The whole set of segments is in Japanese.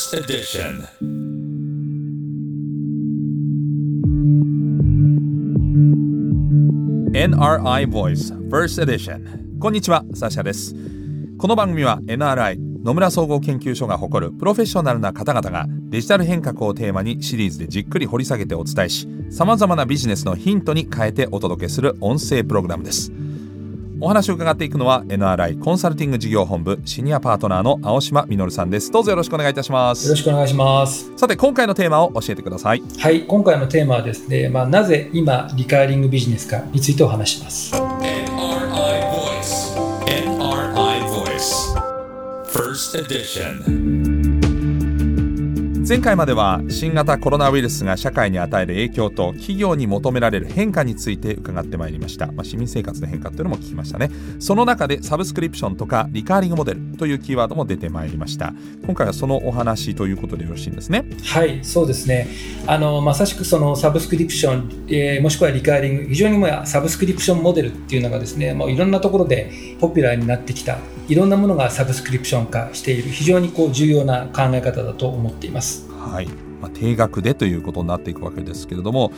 First Edition. NRI Voice First Edition. こんにちはサシャです。この番組は NRI 野村総合研究所が誇るプロフェッショナルな方々がデジタル変革をテーマにシリーズでじっくり掘り下げてお伝えしさまざまなビジネスのヒントに変えてお届けする音声プログラムです。お話を伺っていくのは NRI コンサルティング事業本部シニアパートナーの青島実さんです。どうぞよろしくお願いいたします。よろしくお願いします。さて今回のテーマを教えてください。はい今回のテーマはですね、まあ、なぜ今リカーリングビジネスかについてお話します。NRI Voice NRI Voice First Edition 前回までは新型コロナウイルスが社会に与える影響と企業に求められる変化について伺ってまいりました、まあ、市民生活の変化というのも聞きましたね。その中でサブスクリプションとかリカーリングモデルというキーワードも出てまいりました。今回はそのお話ということでよろしいんですね？はいそうですね。あのまさしくそのサブスクリプション、えー、もしくはリカーリング非常にもサブスクリプションモデルっていうのがですねもういろんなところでポピュラーになってきたいろんなものがサブスクリプション化している非常にこう重要な考え方だと思っています。はいまあ、定額でということになっていくわけですけれども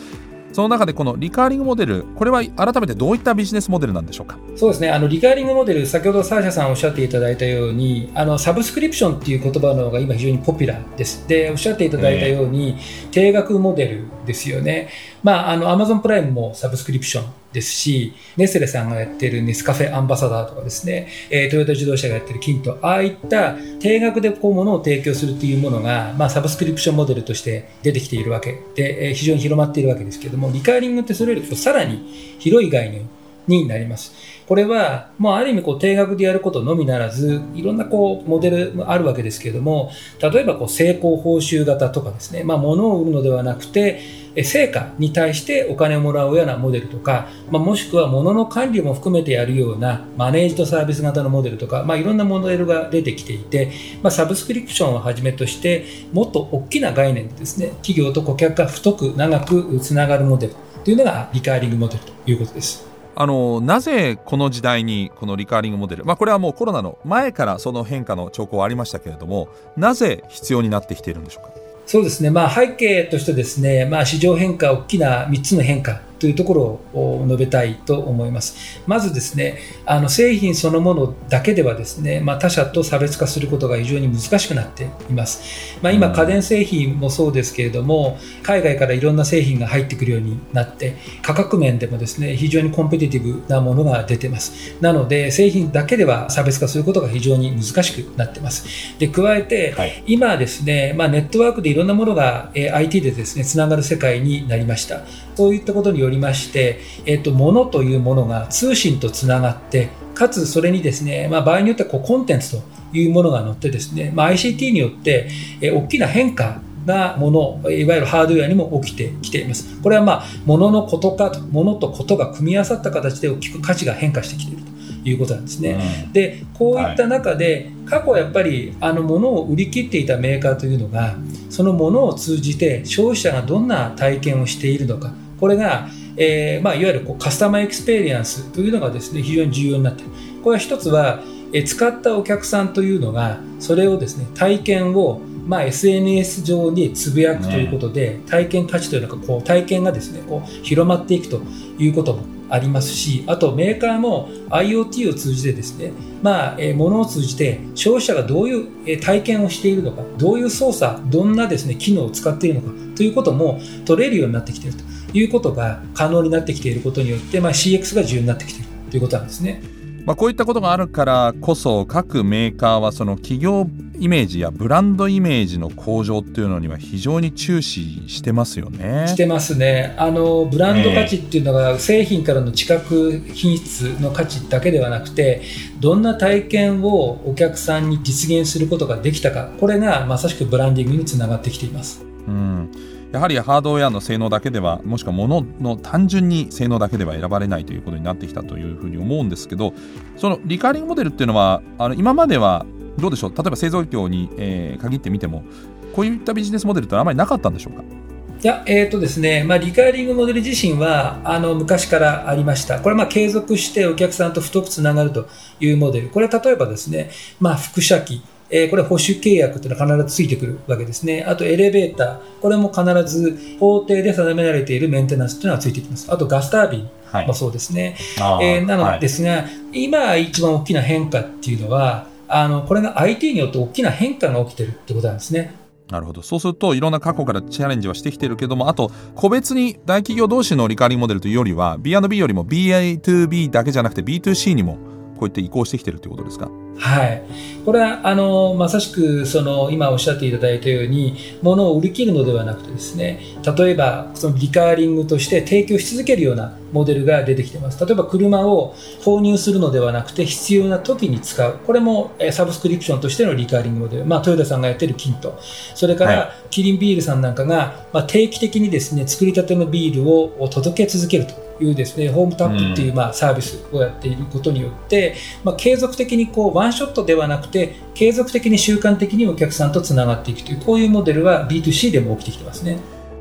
その中でこのリカーリングモデル、これは改めてどういったビジネスモデルなんでしょうか？そうですね、あのリカーリングモデル、先ほどサーシャさんおっしゃっていただいたように、あのサブスクリプションっていう言葉の方が今、非常にポピュラーです。で、おっしゃっていただいたように、えー、定額モデルですよね。まあ、あの、アマゾンプライムもサブスクリプションですし、ネスレさんがやってるネスカフェアンバサダーとかですね、えー、トヨタ自動車がやってるキント、ああいった定額でこうものを提供するっていうものが、まあ、サブスクリプションモデルとして出てきているわけで、えー、非常に広まっているわけですけども、リカーリングってそれよりさらに広い概念になります。これは、もうある意味こう定額でやることのみならず、いろんなこうモデルもあるわけですけれども、例えばこう成功報酬型とかですね、まあ物を売るのではなくて、成果に対してお金をもらうようなモデルとか、まあ、もしくは物の管理も含めてやるようなマネージドサービス型のモデルとか、まあ、いろんなモデルが出てきていて、まあ、サブスクリプションをはじめとしてもっと大きな概念でですね企業と顧客が太く長くつながるモデルというのがリカーリングモデルということです。あのなぜこの時代にこのリカーリングモデル、まあ、これはもうコロナの前からその変化の兆候はありましたけれどもなぜ必要になってきているんでしょうか？そうですね、まあ、背景としてですね、まあ、市場変化、大きな3つの変化というところを述べたいと思います。まずですね、あの製品そのものだけではですね、まあ、他社と差別化することが非常に難しくなっています。まあ、今、家電製品もそうですけれども、海外からいろんな製品が入ってくるようになって、価格面でもですね、非常にコンペティティブなものが出てます。なので、製品だけでは差別化することが非常に難しくなってます。で、加えて、はい、今ですね、まあ、ネットワークでいろんなものが、え IT でですね、つながる世界になりました。そういったことによりまして、えっと、物というものが通信とつながって、かつそれにですね、まあ、場合によってはこうコンテンツというものが載ってですね、まあ、ICT によって、え大きな変化なもの、いわゆるハードウェアにも起きてきています。これはまあ、物のことか、物とことが組み合わさった形で大きく価値が変化してきていると。いうことなんですね。うん、でこういった中で、過去やっぱりあの物を売り切っていたメーカーというのがその物を通じて消費者がどんな体験をしているのかこれが、えーまあ、いわゆるこうカスタマーエクスペリエンスというのがですね非常に重要になっている。これは一つは、えー、使ったお客さんというのがそれをですね体験をまあ、SNS 上につぶやくということで、ね、体験価値というのがこう体験がですねこう広まっていくということもありますし、あとメーカーも IoT を通じてですね、まあ、えー、ものを通じて消費者がどういう体験をしているのか、どういう操作、どんなですね、機能を使っているのかということも取れるようになってきているということが可能になってきていることによって、まあ、CX が重要になってきているということなんですね。まあ、こういったことがあるからこそ各メーカーはその企業イメージやブランドイメージの向上っていうのには非常に注視してますよね。してますね。あのブランド価値っていうのが製品からの知覚品質の価値だけではなくてどんな体験をお客さんに実現することができたかこれがまさしくブランディングにつながってきています。うんやはりハードウェアの性能だけではもしくは物の単純に性能だけでは選ばれないということになってきたというふうに思うんですけどそのリカーリングモデルっていうのはあの今まではどうでしょう？例えば製造業に、えー、限ってみてもこういったビジネスモデルってあまりなかったんでしょうか？いや、えーとですね。まあ、リカーリングモデル自身はあの昔からありました、これはまあ継続してお客さんと太くつながるというモデル、これは例えばですね、まあ、輻射機、えー、これ保守契約というのは必ずついてくるわけですね。あとエレベーター、これも必ず法定で定められているメンテナンスというのはついてきます。あとガスタービンもそうですね。はい、えー、なのですが、はい、今一番大きな変化っていうのは、あのこれが IT によって大きな変化が起きてるってことなんですね。なるほどそうするといろんな過去からチャレンジはしてきてるけどもあと個別に大企業同士のリカーリングモデルというよりは B&B よりも BA2B だけじゃなくて B2C にもこうやって移行してきてるということですか？はい、これはあのまさしくその今おっしゃっていただいたように物を売り切るのではなくてですね例えばそのリカーリングとして提供し続けるようなモデルが出てきています。例えば車を購入するのではなくて必要な時に使う。これもサブスクリプションとしてのリカーリングモデル、まあ、トヨタさんがやってるキント。それから、キリンビールさんなんかが、まあ、定期的にですね作りたてのビールを届け続けるというですねホームタップっていうまあサービスをやっていることによって、まあ、継続的にこうワンショットではなくて継続的に習慣的にお客さんとつながっていくというこういうモデルは B2C でも起きてきてますね。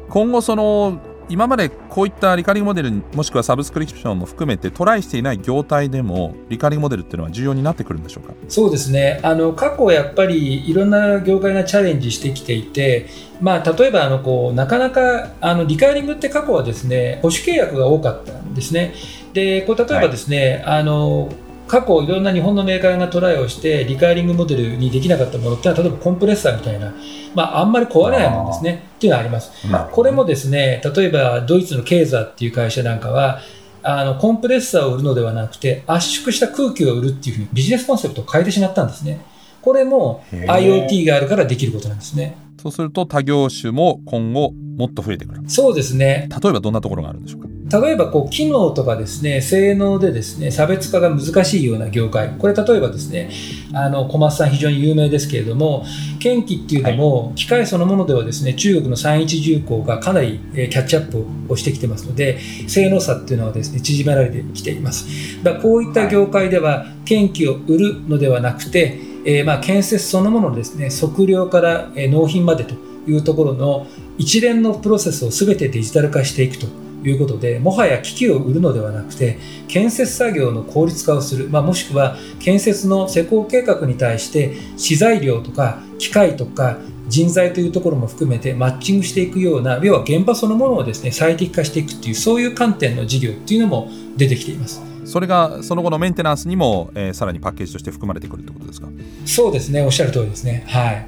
今後その今までこういったリカリングモデルもしくはサブスクリプションも含めてトライしていない業態でもリカリングモデルっていうのは重要になってくるんでしょうか？そうですね。あの過去やっぱりいろんな業界がチャレンジしてきていて、まあ、例えばあのこうなかなかあのリカリングって過去はですね保守契約が多かったんですね。でこう例えばですね、はい、あの過去いろんな日本のメーカーがトライをしてリカーリングモデルにできなかったものってのは例えばコンプレッサーみたいな、まあ、あんまり壊れないものですね。っていうのがあります、これもですね例えばドイツのケーザーっていう会社なんかはあのコンプレッサーを売るのではなくて圧縮した空気を売るっていうふうにビジネスコンセプトを変えてしまったんですね。これも IoT があるからできることなんですね。そうすると他業種も今後もっと増えてくる。そうですね。例えばどんなところがあるんでしょうか？例えばこう機能とかですね性能でですね差別化が難しいような業界。これ例えばですねあの小松さん非常に有名ですけれども研機っていうのも、はい、機械そのものではですね中国の三一重工がかなりキャッチアップをしてきてますので性能差っていうのはですね縮められてきています。だこういった業界では研機を売るのではなくて、えー、まあ建設そのものですね測量から納品までというところの一連のプロセスを全てデジタル化していくということでもはや機器を売るのではなくて建設作業の効率化をする、まあ、もしくは建設の施工計画に対して資材料とか機械とか人材というところも含めてマッチングしていくような要は現場そのものをですね最適化していくっていうそういう観点の事業っていうのも出てきています。それがその後のメンテナンスにも、えー、さらにパッケージとして含まれてくるってことですか？そうですねおっしゃる通りですね。はい。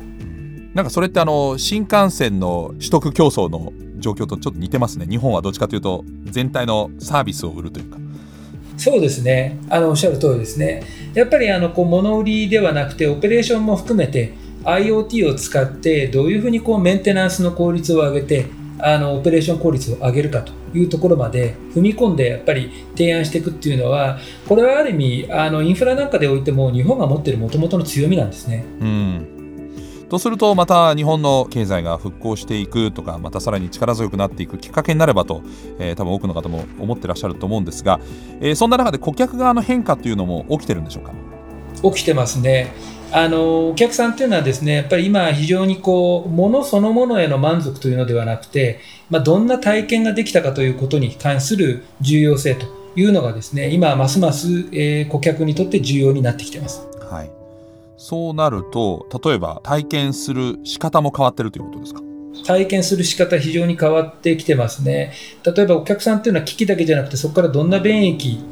なんかそれってあの新幹線の取得競争の状況とちょっと似てますね。日本はどっちかというと全体のサービスを売るというか。そうですね。あのおっしゃる通りですね。やっぱりあのこう物売りではなくてオペレーションも含めて IoT を使ってどういうふうにこうメンテナンスの効率を上げてあのオペレーション効率を上げるかというところまで踏み込んでやっぱり提案していくっていうのはこれはある意味あのインフラなんかでおいても日本が持っているもともとの強みなんですね。うんとするとまた日本の経済が復興していくとかまたさらに力強くなっていくきっかけになればと、えー、多分多くの方も思ってらっしゃると思うんですが、えー、そんな中で顧客側の変化というのも起きてるんでしょうか？起きてますね。あのお客さんっていうのはですねやっぱり今非常にこう物そのものへの満足というのではなくて、まあ、どんな体験ができたかということに関する重要性というのがですね今ますます、えー、顧客にとって重要になってきてます。はいそうなると例えば体験する仕方も変わってるということですか？体験する仕方非常に変わってきてますね。例えばお客さんっていうのは機器だけじゃなくてそこからどんな便益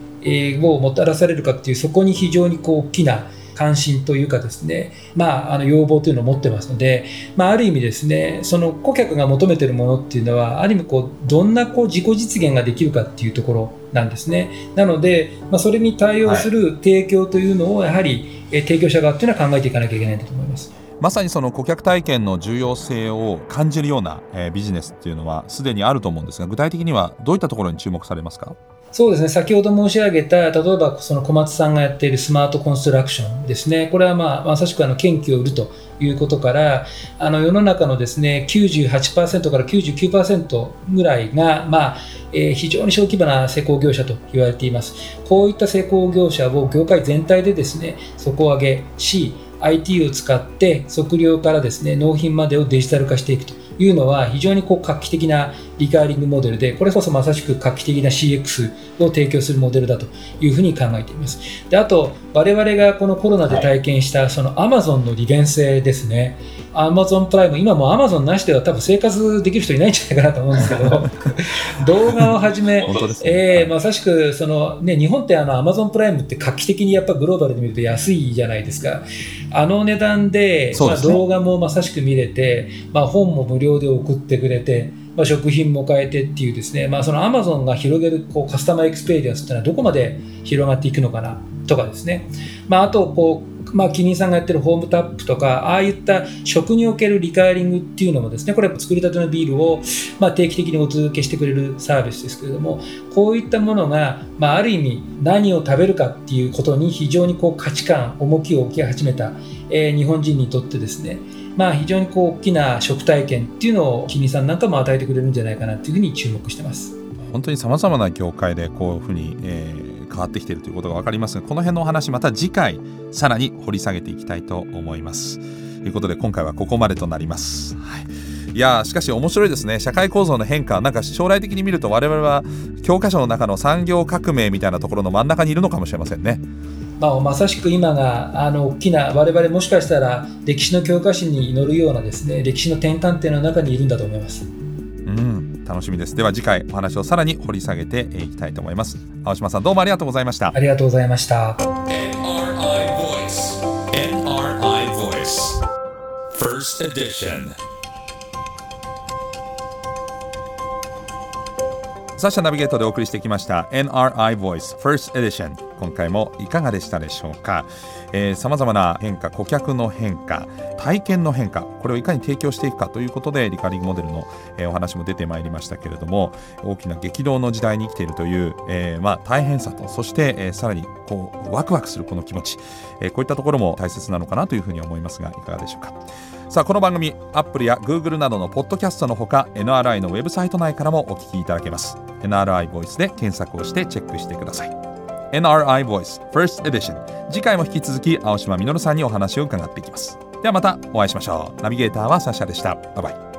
をもたらされるかっていうそこに非常にこう大きな関心というかですね、まあ、あの要望というのを持ってますので、まあ、ある意味ですねその顧客が求めているものっていうのはある意味こうどんなこう自己実現ができるかっていうところなんですね。なので、まあ、それに対応する提供というのをやはり、え提供者側っていうのは考えていかなきゃいけないんだと思います。まさにその顧客体験の重要性を感じるような、えー、ビジネスっていうのはすでにあると思うんですが具体的にはどういったところに注目されますか？そうですね。先ほど申し上げた例えばその小松さんがやっているスマートコンストラクションですね。これは、まあ、まさしくあの研究を売るということからあの世の中のですね98%から99%ぐらいが、まあえー、非常に小規模な施工業者と言われています。こういった施工業者を業界全体でですね底上げし IT を使って測量からですね納品までをデジタル化していくというのは非常にこう画期的なリカーリングモデルでこれこそまさしく画期的な CX を提供するモデルだというふうに考えています。であと我々がこのコロナで体験したその Amazon の利便性ですね、アマゾンプライム、今もアマゾンなしでは多分生活できる人いないんじゃないかなと思うんですけど、動画をはじめ、ね。えー、まさしくその、ね、日本ってあのアマゾンプライムって画期的にやっぱグローバルで見ると安いじゃないですか、あの値段で、まあ、動画もまさしく見れて、まあ、本も無料で送ってくれて、まあ、食品も買えてっていうですね、まあ、そのアマゾンが広げるこうカスタマーエクスペリエンスっていうのはどこまで広がっていくのかなとかですね、まあ、あとこうまあ、キリンさんがやってるホームタップとか、ああいった食におけるリカーリングっていうのもですね、これ作りたてのビールを、まあ、定期的にお続けしてくれるサービスですけれども、こういったものが、まあ、ある意味何を食べるかっていうことに非常にこう価値観、重きを置き始めた、えー、日本人にとってですね、まあ、非常にこう大きな食体験っていうのをキリンさんなんかも与えてくれるんじゃないかなというふうに注目してます。本当にさまざまな業界でこういうふうに、えー変わってきているということが分かりますがこの辺のお話また次回さらに掘り下げていきたいと思います。ということで今回はここまでとなります、はいいやしかし面白いですね。社会構造の変化。なんか将来的に見ると我々は教科書の中の産業革命みたいなところの真ん中にいるのかもしれませんね。まあ、まさしく今があの大きな我々もしかしたら歴史の教科書に載るようなですね歴史の転換点の中にいるんだと思います。うん楽しみです。では次回お話をさらに掘り下げていきたいと思います。青島さんどうもありがとうございました。ありがとうございました。NRI Voice. NRI Voice. First Edition. サッシャナビゲートでお送りしてきました。NRI Voice. First Edition 今回もいかがでしたでしょうか？さまざまな変化顧客の変化体験の変化これをいかに提供していくかということでリカリングモデルの、えー、お話も出てまいりましたけれども大きな激動の時代に生きているという、えー、まあ、大変さとそして、えー、さらにこうワクワクするこの気持ち、えこういったところも大切なのかなというふうに思いますがいかがでしょうか？さあこの番組 Apple や Google などのポッドキャストのほか NRI のウェブサイト内からもお聞きいただけます。NRI ボイスで検索をしてチェックしてください。NRI Voice First Edition. 次回も引き続き青島みのるさんにお話を伺っていきます。ではまたお会いしましょう。ナビゲーターはサシャでした。バイバイ。